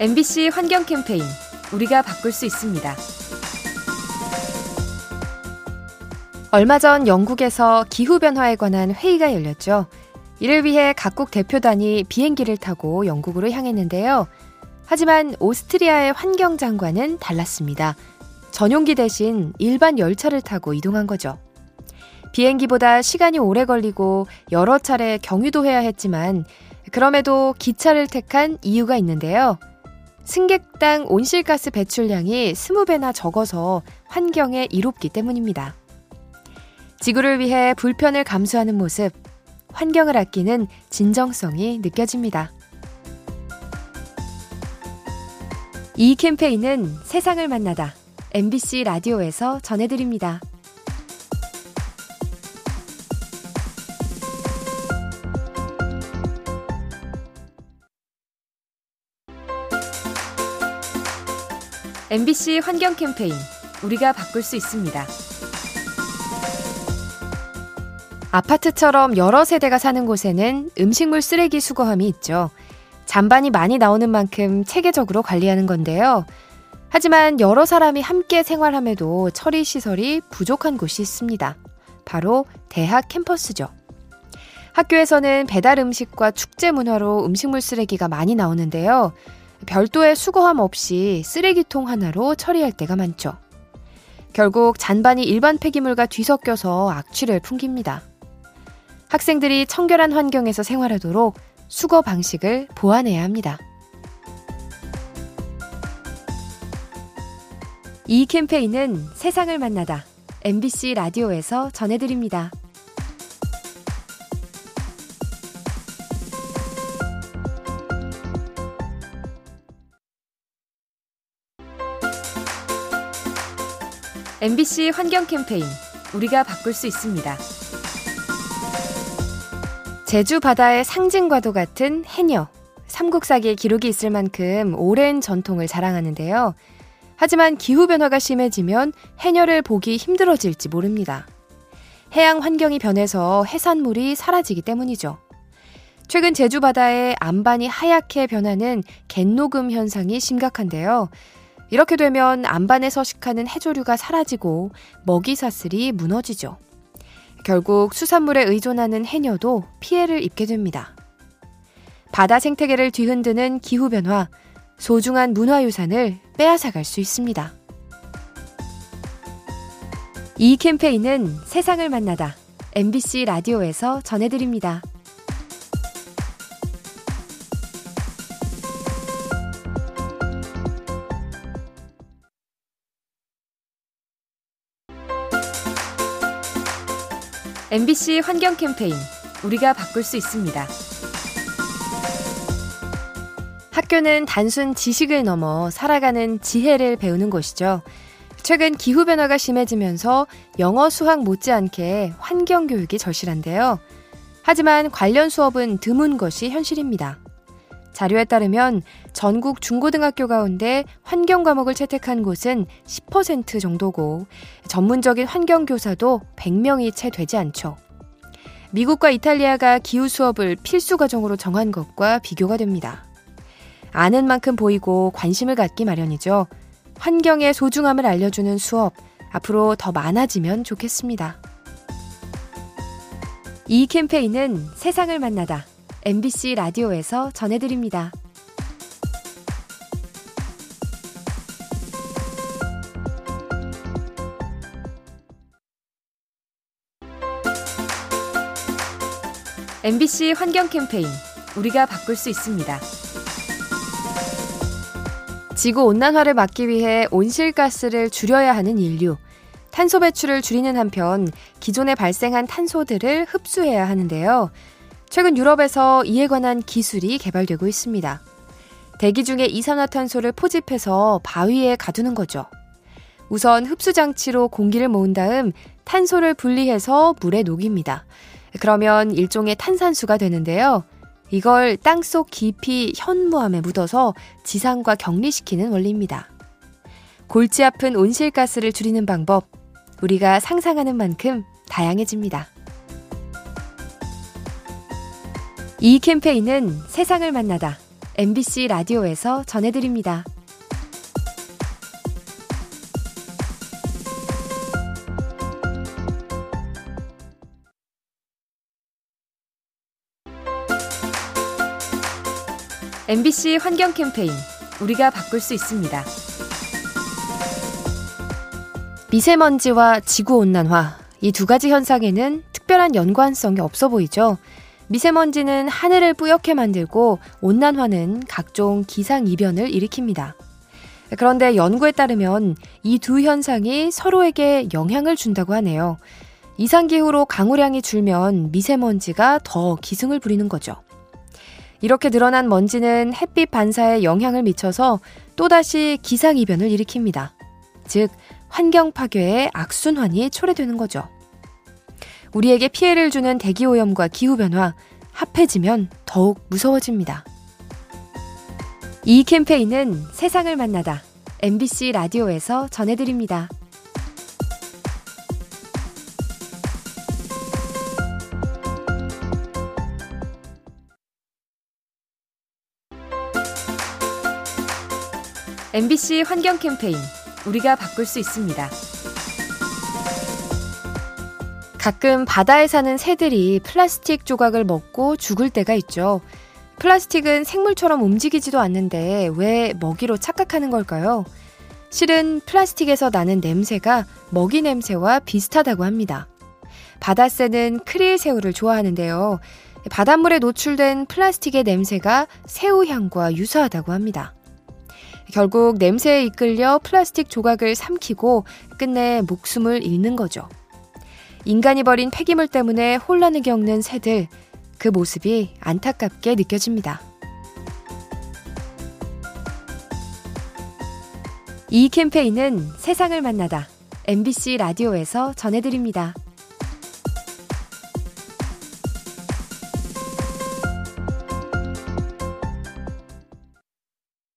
MBC 환경 캠페인 우리가 바꿀 수 있습니다. 얼마 전 영국에서 기후변화에 관한 회의가 열렸죠. 이를 위해 각국 대표단이 비행기를 타고 영국으로 향했는데요. 하지만 오스트리아의 환경장관은 달랐습니다. 전용기 대신 일반 열차를 타고 이동한 거죠. 비행기보다 시간이 오래 걸리고 여러 차례 경유도 해야 했지만 그럼에도 기차를 택한 이유가 있는데요. 승객당 온실가스 배출량이 20배나 적어서 환경에 이롭기 때문입니다. 지구를 위해 불편을 감수하는 모습, 환경을 아끼는 진정성이 느껴집니다. 이 캠페인은 세상을 만나다 MBC 라디오에서 전해드립니다. MBC 환경 캠페인 우리가 바꿀 수 있습니다. 아파트처럼 여러 세대가 사는 곳에는 음식물 쓰레기 수거함이 있죠. 잔반이 많이 나오는 만큼 체계적으로 관리하는 건데요. 하지만 여러 사람이 함께 생활함에도 처리 시설이 부족한 곳이 있습니다. 바로 대학 캠퍼스죠. 학교에서는 배달 음식과 축제 문화로 음식물 쓰레기가 많이 나오는데요. 별도의 수거함 없이 쓰레기통 하나로 처리할 때가 많죠. 결국 잔반이 일반 폐기물과 뒤섞여서 악취를 풍깁니다. 학생들이 청결한 환경에서 생활하도록 수거 방식을 보완해야 합니다. 이 캠페인은 세상을 만나다 MBC 라디오에서 전해드립니다. MBC 환경 캠페인 우리가 바꿀 수 있습니다. 제주 바다의 상징과도 같은 해녀. 삼국사기의 기록이 있을 만큼 오랜 전통을 자랑하는데요. 하지만 기후변화가 심해지면 해녀를 보기 힘들어질지 모릅니다. 해양 환경이 변해서 해산물이 사라지기 때문이죠. 최근 제주 바다의 안반이 하얗게 변하는 갯녹음 현상이 심각한데요. 이렇게 되면 안반에 서식하는 해조류가 사라지고 먹이 사슬이 무너지죠. 결국 수산물에 의존하는 해녀도 피해를 입게 됩니다. 바다 생태계를 뒤흔드는 기후변화, 소중한 문화유산을 빼앗아갈 수 있습니다. 이 캠페인은 세상을 만나다 MBC 라디오에서 전해드립니다. MBC 환경 캠페인 우리가 바꿀 수 있습니다. 학교는 단순 지식을 넘어 살아가는 지혜를 배우는 곳이죠. 최근 기후변화가 심해지면서 영어 수학 못지않게 환경교육이 절실한데요. 하지만 관련 수업은 드문 것이 현실입니다. 자료에 따르면 전국 중고등학교 가운데 환경 과목을 채택한 곳은 10% 정도고 전문적인 환경 교사도 100명이 채 되지 않죠. 미국과 이탈리아가 기후 수업을 필수 과정으로 정한 것과 비교가 됩니다. 아는 만큼 보이고 관심을 갖기 마련이죠. 환경의 소중함을 알려주는 수업, 앞으로 더 많아지면 좋겠습니다. 이 캠페인은 세상을 만나다 MBC 라디오에서 전해드립니다. MBC 환경 캠페인 우리가 바꿀 수 있습니다. 지구 온난화를 막기 위해 온실가스를 줄여야 하는 인류. 탄소 배출을 줄이는 한편 기존에 발생한 탄소들을 흡수해야 하는데요. 최근 유럽에서 이에 관한 기술이 개발되고 있습니다. 대기 중에 이산화탄소를 포집해서 바위에 가두는 거죠. 우선 흡수 장치로 공기를 모은 다음 탄소를 분리해서 물에 녹입니다. 그러면 일종의 탄산수가 되는데요. 이걸 땅속 깊이 현무암에 묻어서 지상과 격리시키는 원리입니다. 골치 아픈 온실가스를 줄이는 방법, 우리가 상상하는 만큼 다양해집니다. 이 캠페인은 세상을 만나다 MBC 라디오에서 전해드립니다. MBC 환경 캠페인 우리가 바꿀 수 있습니다. 미세먼지와 지구 온난화 이 두 가지 현상에는 특별한 연관성이 없어 보이죠. 미세먼지는 하늘을 뿌옇게 만들고 온난화는 각종 기상 이변을 일으킵니다. 그런데 연구에 따르면 이 두 현상이 서로에게 영향을 준다고 하네요. 이상기후로 강우량이 줄면 미세먼지가 더 기승을 부리는 거죠. 이렇게 늘어난 먼지는 햇빛 반사에 영향을 미쳐서 또다시 기상이변을 일으킵니다. 즉, 환경 파괴의 악순환이 초래되는 거죠. 우리에게 피해를 주는 대기오염과 기후변화, 합해지면 더욱 무서워집니다. 이 캠페인은 세상을 만나다 MBC 라디오에서 전해드립니다. MBC 환경 캠페인 우리가 바꿀 수 있습니다. 가끔 바다에 사는 새들이 플라스틱 조각을 먹고 죽을 때가 있죠. 플라스틱은 생물처럼 움직이지도 않는데 왜 먹이로 착각하는 걸까요? 실은 플라스틱에서 나는 냄새가 먹이 냄새와 비슷하다고 합니다. 바다새는 크릴 새우를 좋아하는데요. 바닷물에 노출된 플라스틱의 냄새가 새우 향과 유사하다고 합니다. 결국 냄새에 이끌려 플라스틱 조각을 삼키고 끝내 목숨을 잃는 거죠. 인간이 버린 폐기물 때문에 혼란을 겪는 새들, 그 모습이 안타깝게 느껴집니다. 이 캠페인은 세상을 만나다 MBC 라디오에서 전해드립니다.